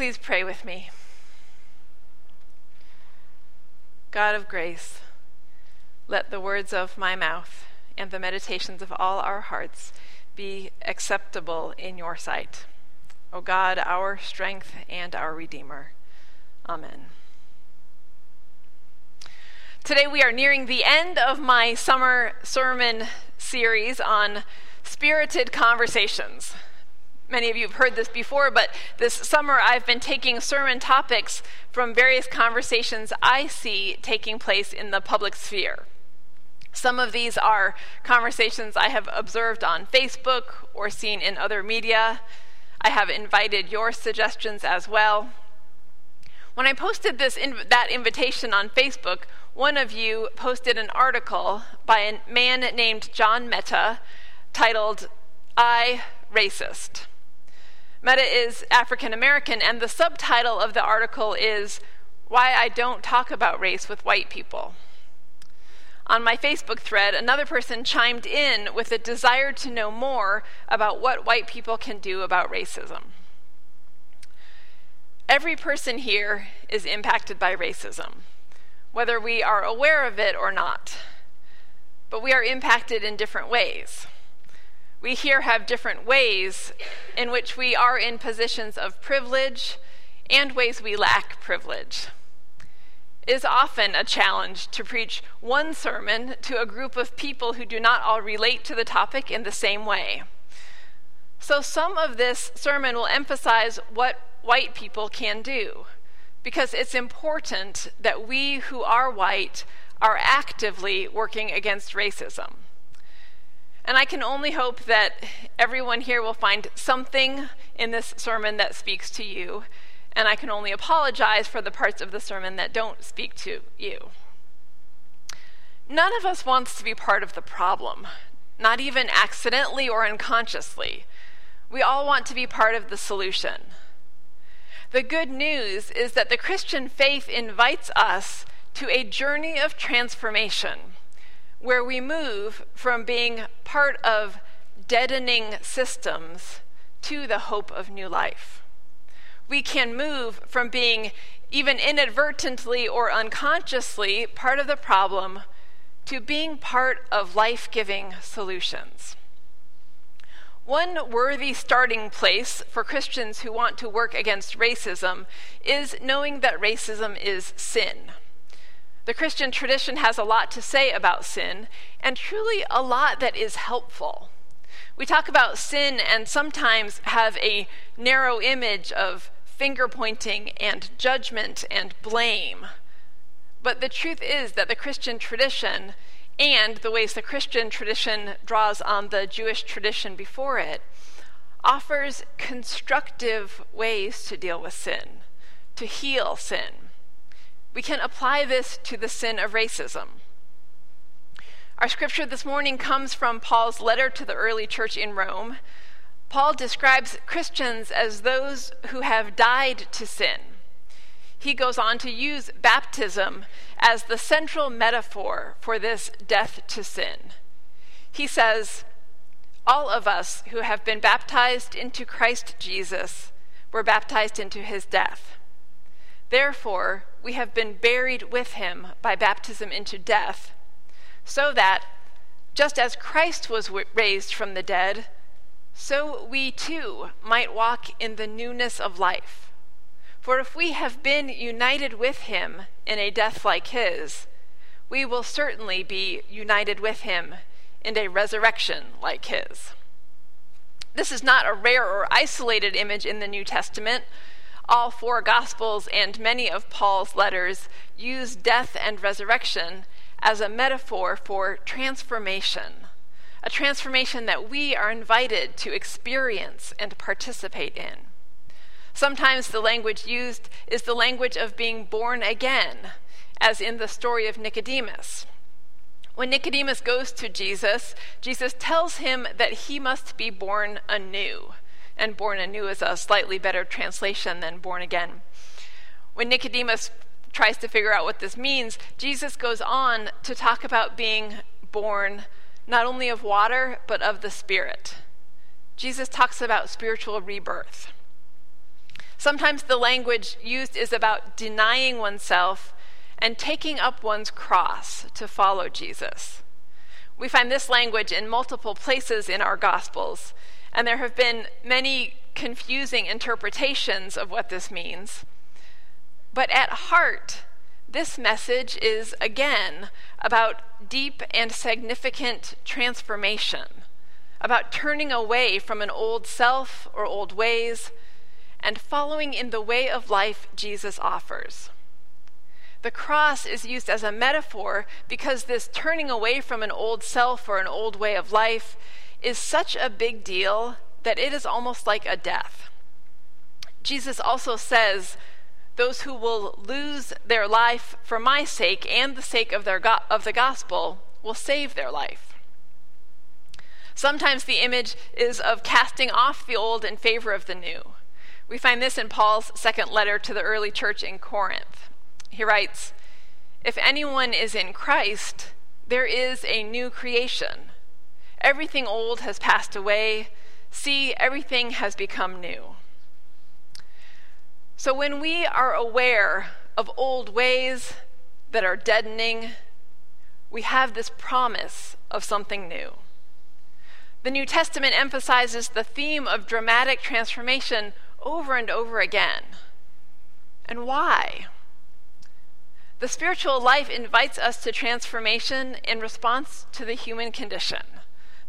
Please pray with me. God of grace, let the words of my mouth and the meditations of all our hearts be acceptable in your sight. O God, our strength and our Redeemer. Amen. Today we are nearing the end of my summer sermon series on spirited conversations. Many of you have heard this before, but this summer I've been taking sermon topics from various conversations I see taking place in the public sphere. Some of these are conversations I have observed on Facebook or seen in other media. I have invited your suggestions as well. When I posted this that invitation on Facebook, one of you posted an article by a man named John Metta titled I Racist. Metta is African American, and the subtitle of the article is Why I Don't Talk About Race with White People. On my Facebook thread, another person chimed in with a desire to know more about what white people can do about racism. Every person here is impacted by racism, whether we are aware of it or not. But we are impacted in different ways we here have different ways in which we are in positions of privilege and ways we lack privilege. It is often a challenge to preach one sermon to a group of people who do not all relate to the topic in the same way. So, some of this sermon will emphasize what white people can do, because it's important that we who are white are actively working against racism. And I can only hope that everyone here will find something in this sermon that speaks to you. And I can only apologize for the parts of the sermon that don't speak to you. None of us wants to be part of the problem, not even accidentally or unconsciously. We all want to be part of the solution. The good news is that the Christian faith invites us to a journey of transformation where we move from being part of deadening systems to the hope of new life. We can move from being, even inadvertently or unconsciously, part of the problem to being part of life giving solutions. One worthy starting place for Christians who want to work against racism is knowing that racism is sin. The Christian tradition has a lot to say about sin, and truly a lot that is helpful. We talk about sin and sometimes have a narrow image of finger pointing and judgment and blame. But the truth is that the Christian tradition and the ways the Christian tradition draws on the Jewish tradition before it offers constructive ways to deal with sin, to heal sin. We can apply this to the sin of racism. Our scripture this morning comes from Paul's letter to the early church in Rome. Paul describes Christians as those who have died to sin. He goes on to use baptism as the central metaphor for this death to sin. He says, All of us who have been baptized into Christ Jesus were baptized into his death. Therefore, we have been buried with him by baptism into death, so that, just as Christ was raised from the dead, so we too might walk in the newness of life. For if we have been united with him in a death like his, we will certainly be united with him in a resurrection like his. This is not a rare or isolated image in the New Testament all four Gospels and many of Paul's letters use death and resurrection as a metaphor for transformation, a transformation that we are invited to experience and participate in. Sometimes the language used is the language of being born again, as in the story of Nicodemus. When Nicodemus goes to Jesus, Jesus tells him that he must be born anew and born anew is a slightly better translation than born again. When Nicodemus tries to figure out what this means, Jesus goes on to talk about being born not only of water, but of the Spirit. Jesus talks about spiritual rebirth. Sometimes the language used is about denying oneself and taking up one's cross to follow Jesus. We find this language in multiple places in our Gospels, and there have been many confusing interpretations of what this means. But at heart, this message is again about deep and significant transformation, about turning away from an old self or old ways and following in the way of life Jesus offers. The cross is used as a metaphor because this turning away from an old self or an old way of life is such a big deal that it is almost like a death. Jesus also says, Those who will lose their life for my sake and the sake of, their go- of the gospel will save their life. Sometimes the image is of casting off the old in favor of the new. We find this in Paul's second letter to the early church in Corinth. He writes If anyone is in Christ, there is a new creation. Everything old has passed away. See, everything has become new. So when we are aware of old ways that are deadening, we have this promise of something new. The New Testament emphasizes the theme of dramatic transformation over and over again. And why? The spiritual life invites us to transformation in response to the human condition,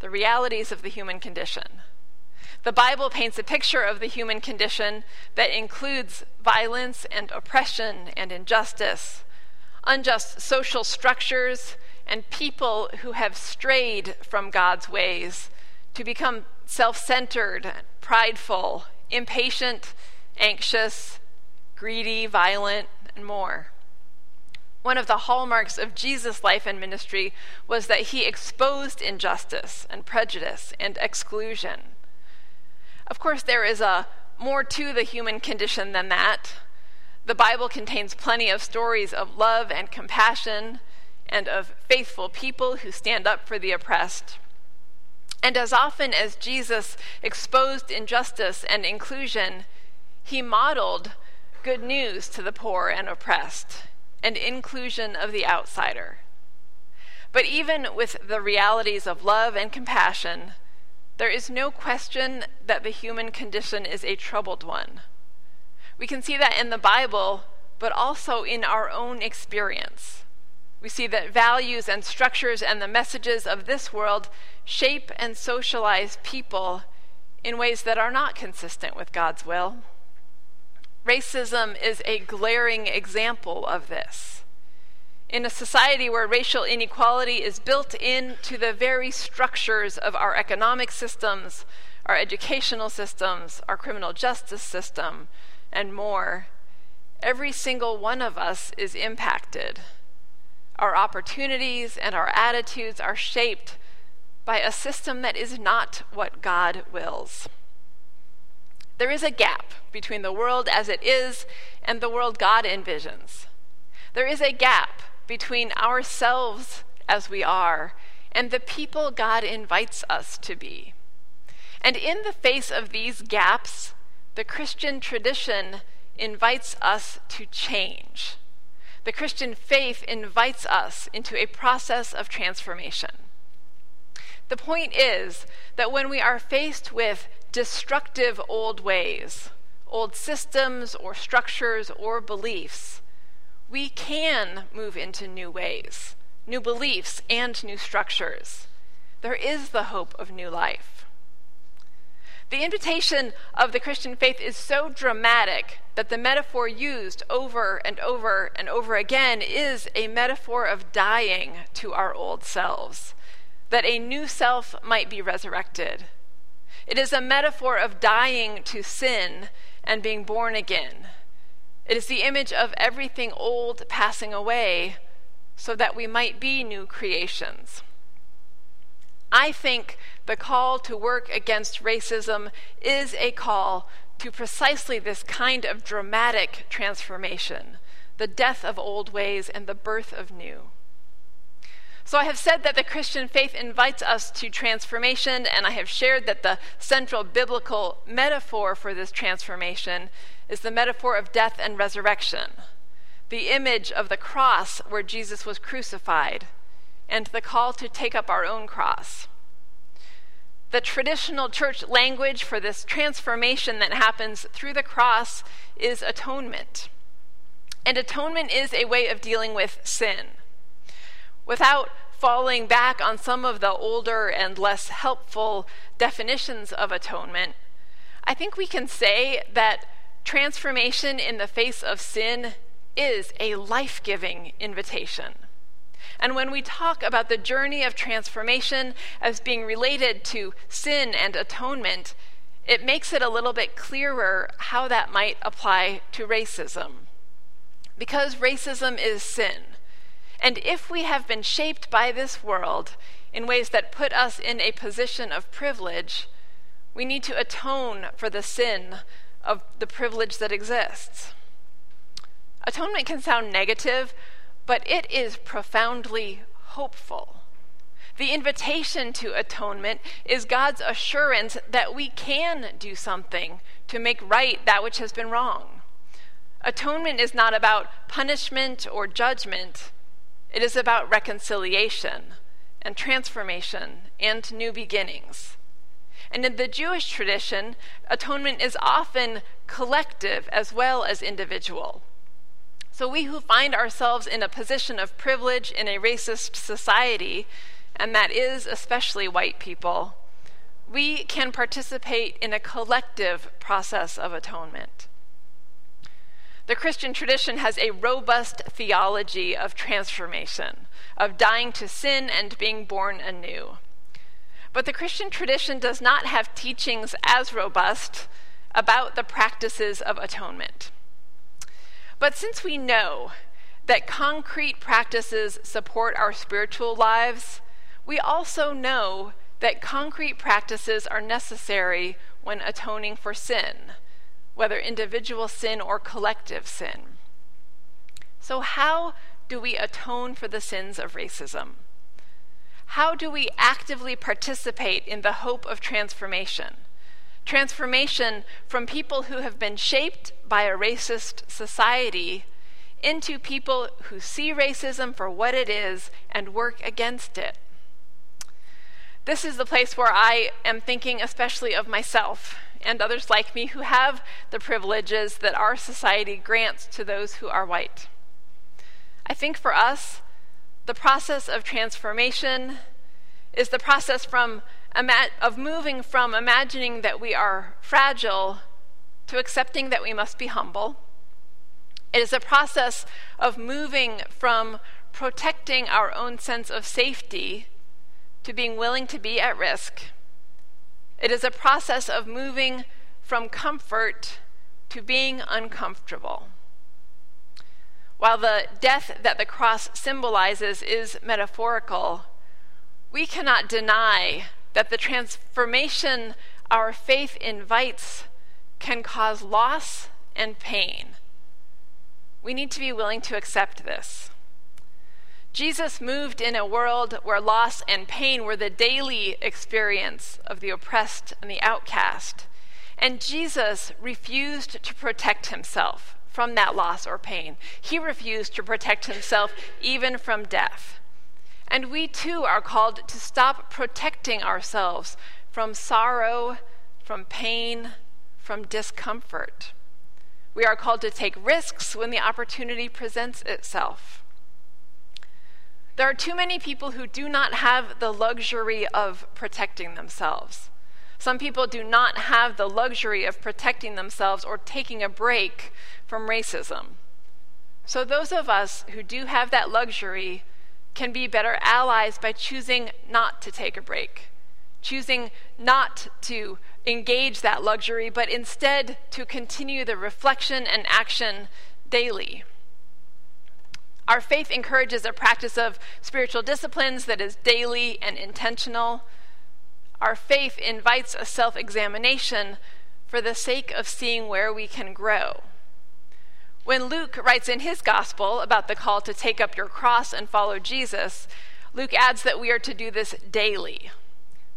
the realities of the human condition. The Bible paints a picture of the human condition that includes violence and oppression and injustice, unjust social structures, and people who have strayed from God's ways to become self centered, prideful, impatient, anxious, greedy, violent, and more. One of the hallmarks of Jesus' life and ministry was that he exposed injustice and prejudice and exclusion. Of course, there is a more to the human condition than that. The Bible contains plenty of stories of love and compassion and of faithful people who stand up for the oppressed. And as often as Jesus exposed injustice and inclusion, he modeled good news to the poor and oppressed and inclusion of the outsider. But even with the realities of love and compassion, there is no question that the human condition is a troubled one. We can see that in the Bible, but also in our own experience. We see that values and structures and the messages of this world shape and socialize people in ways that are not consistent with God's will. Racism is a glaring example of this. In a society where racial inequality is built into the very structures of our economic systems, our educational systems, our criminal justice system, and more, every single one of us is impacted. Our opportunities and our attitudes are shaped by a system that is not what God wills. There is a gap between the world as it is and the world God envisions. There is a gap between ourselves as we are and the people God invites us to be. And in the face of these gaps, the Christian tradition invites us to change. The Christian faith invites us into a process of transformation. The point is that when we are faced with destructive old ways, old systems or structures or beliefs, we can move into new ways, new beliefs, and new structures. There is the hope of new life. The invitation of the Christian faith is so dramatic that the metaphor used over and over and over again is a metaphor of dying to our old selves, that a new self might be resurrected it is a metaphor of dying to sin and being born again. It is the image of everything old passing away so that we might be new creations. I think the call to work against racism is a call to precisely this kind of dramatic transformation the death of old ways and the birth of new. So I have said that the Christian faith invites us to transformation, and I have shared that the central biblical metaphor for this transformation is the metaphor of death and resurrection, the image of the cross where Jesus was crucified, and the call to take up our own cross. The traditional church language for this transformation that happens through the cross is atonement. And atonement is a way of dealing with sin. Without falling back on some of the older and less helpful definitions of atonement, I think we can say that transformation in the face of sin is a life giving invitation. And when we talk about the journey of transformation as being related to sin and atonement, it makes it a little bit clearer how that might apply to racism. Because racism is sin. And if we have been shaped by this world in ways that put us in a position of privilege, we need to atone for the sin of the privilege that exists. Atonement can sound negative, but it is profoundly hopeful. The invitation to atonement is God's assurance that we can do something to make right that which has been wrong. Atonement is not about punishment or judgment, it is about reconciliation and transformation and new beginnings. And in the Jewish tradition, atonement is often collective as well as individual. So we who find ourselves in a position of privilege in a racist society, and that is especially white people, we can participate in a collective process of atonement. The Christian tradition has a robust theology of transformation, of dying to sin and being born anew. But the Christian tradition does not have teachings as robust about the practices of atonement. But since we know that concrete practices support our spiritual lives, we also know that concrete practices are necessary when atoning for sin, whether individual sin or collective sin. So, how do we atone for the sins of racism? How do we actively participate in the hope of transformation? transformation from people who have been shaped by a racist society into people who see racism for what it is and work against it. This is the place where I am thinking especially of myself and others like me who have the privileges that our society grants to those who are white. I think for us, the process of transformation is the process from of moving from imagining that we are fragile to accepting that we must be humble. It is a process of moving from protecting our own sense of safety to being willing to be at risk. It is a process of moving from comfort to being uncomfortable. While the death that the cross symbolizes is metaphorical, we cannot deny that the transformation our faith invites can cause loss and pain. We need to be willing to accept this. Jesus moved in a world where loss and pain were the daily experience of the oppressed and the outcast. And Jesus refused to protect himself from that loss or pain. He refused to protect himself even from death. And we too are called to stop protecting ourselves from sorrow, from pain, from discomfort. We are called to take risks when the opportunity presents itself. There are too many people who do not have the luxury of protecting themselves. Some people do not have the luxury of protecting themselves or taking a break from racism. So, those of us who do have that luxury can be better allies by choosing not to take a break, choosing not to engage that luxury, but instead to continue the reflection and action daily. Our faith encourages a practice of spiritual disciplines that is daily and intentional. Our faith invites a self examination for the sake of seeing where we can grow. When Luke writes in his gospel about the call to take up your cross and follow Jesus, Luke adds that we are to do this daily.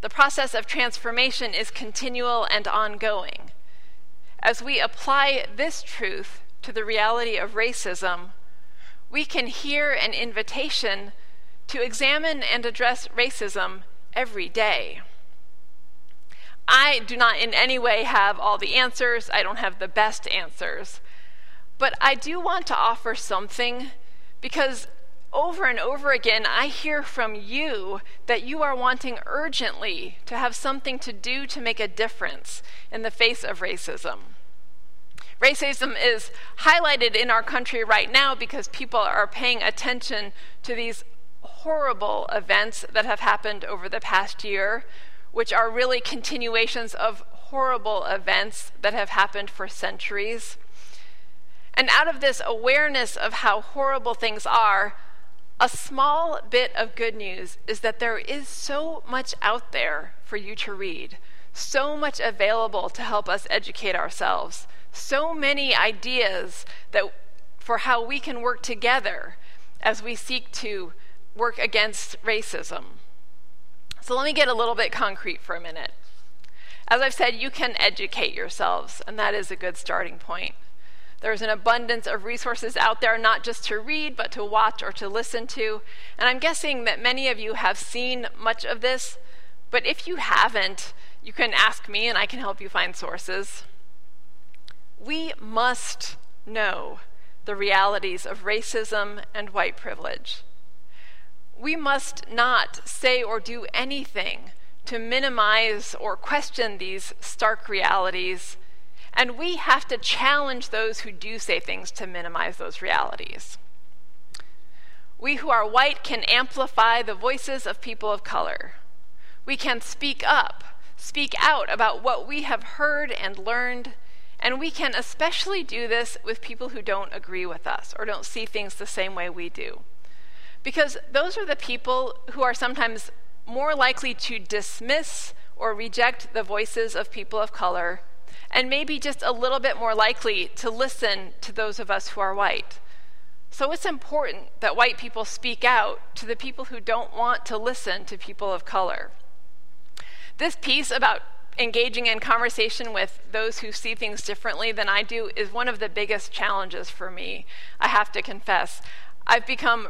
The process of transformation is continual and ongoing. as we apply this truth to the reality of racism, we can hear an invitation to examine and address racism every day. I do not in any way have all the answers, I don't have the best answers. But I do want to offer something because over and over again, I hear from you that you are wanting urgently to have something to do to make a difference in the face of racism. Racism is highlighted in our country right now because people are paying attention to these horrible events that have happened over the past year, which are really continuations of horrible events that have happened for centuries. And out of this awareness of how horrible things are, a small bit of good news is that there is so much out there for you to read, so much available to help us educate ourselves, so many ideas that for how we can work together as we seek to work against racism. So let me get a little bit concrete for a minute. As I've said, you can educate yourselves, and that is a good starting point. There's an abundance of resources out there, not just to read, but to watch or to listen to. And I'm guessing that many of you have seen much of this, but if you haven't, you can ask me and I can help you find sources. We must know the realities of racism and white privilege. We must not say or do anything to minimize or question these stark realities and we have to challenge those who do say things to minimize those realities. We who are white can amplify the voices of people of color. We can speak up, speak out about what we have heard and learned, and we can especially do this with people who don't agree with us or don't see things the same way we do. Because those are the people who are sometimes more likely to dismiss or reject the voices of people of color and maybe just a little bit more likely to listen to those of us who are white. So it's important that white people speak out to the people who don't want to listen to people of color. This piece about engaging in conversation with those who see things differently than I do is one of the biggest challenges for me, I have to confess. I've become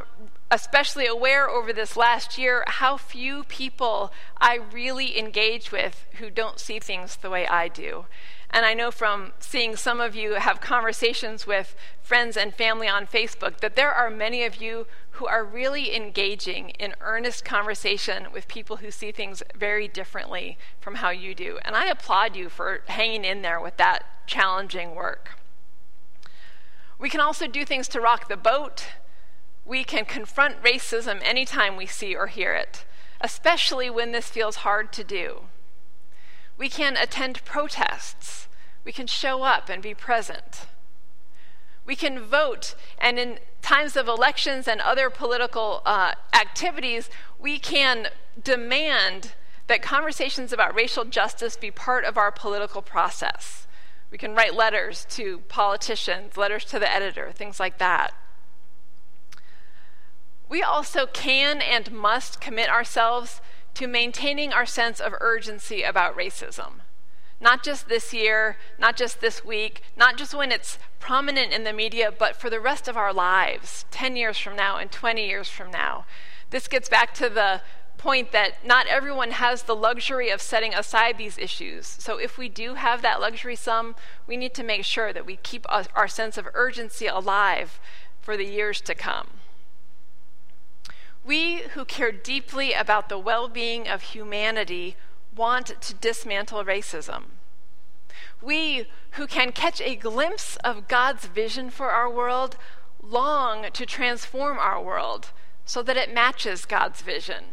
especially aware over this last year how few people I really engage with who don't see things the way I do. And I know from seeing some of you have conversations with friends and family on Facebook that there are many of you who are really engaging in earnest conversation with people who see things very differently from how you do. And I applaud you for hanging in there with that challenging work. We can also do things to rock the boat. We can confront racism anytime we see or hear it, especially when this feels hard to do. We can attend protests. We can show up and be present. We can vote, and in times of elections and other political uh, activities, we can demand that conversations about racial justice be part of our political process. We can write letters to politicians, letters to the editor, things like that. We also can and must commit ourselves to maintaining our sense of urgency about racism. Not just this year, not just this week, not just when it's prominent in the media, but for the rest of our lives, 10 years from now and 20 years from now. This gets back to the point that not everyone has the luxury of setting aside these issues. So if we do have that luxury some, we need to make sure that we keep our sense of urgency alive for the years to come. We who care deeply about the well being of humanity want to dismantle racism. We who can catch a glimpse of God's vision for our world long to transform our world so that it matches God's vision.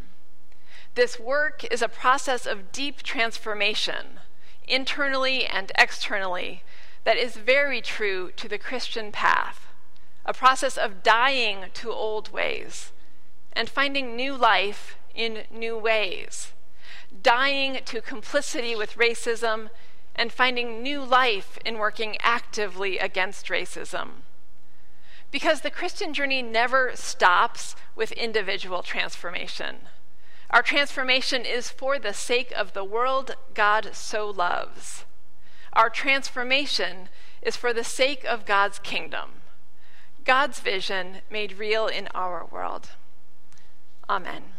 This work is a process of deep transformation, internally and externally, that is very true to the Christian path, a process of dying to old ways and finding new life in new ways, dying to complicity with racism and finding new life in working actively against racism. Because the Christian journey never stops with individual transformation. Our transformation is for the sake of the world God so loves. Our transformation is for the sake of God's kingdom, God's vision made real in our world. Amen.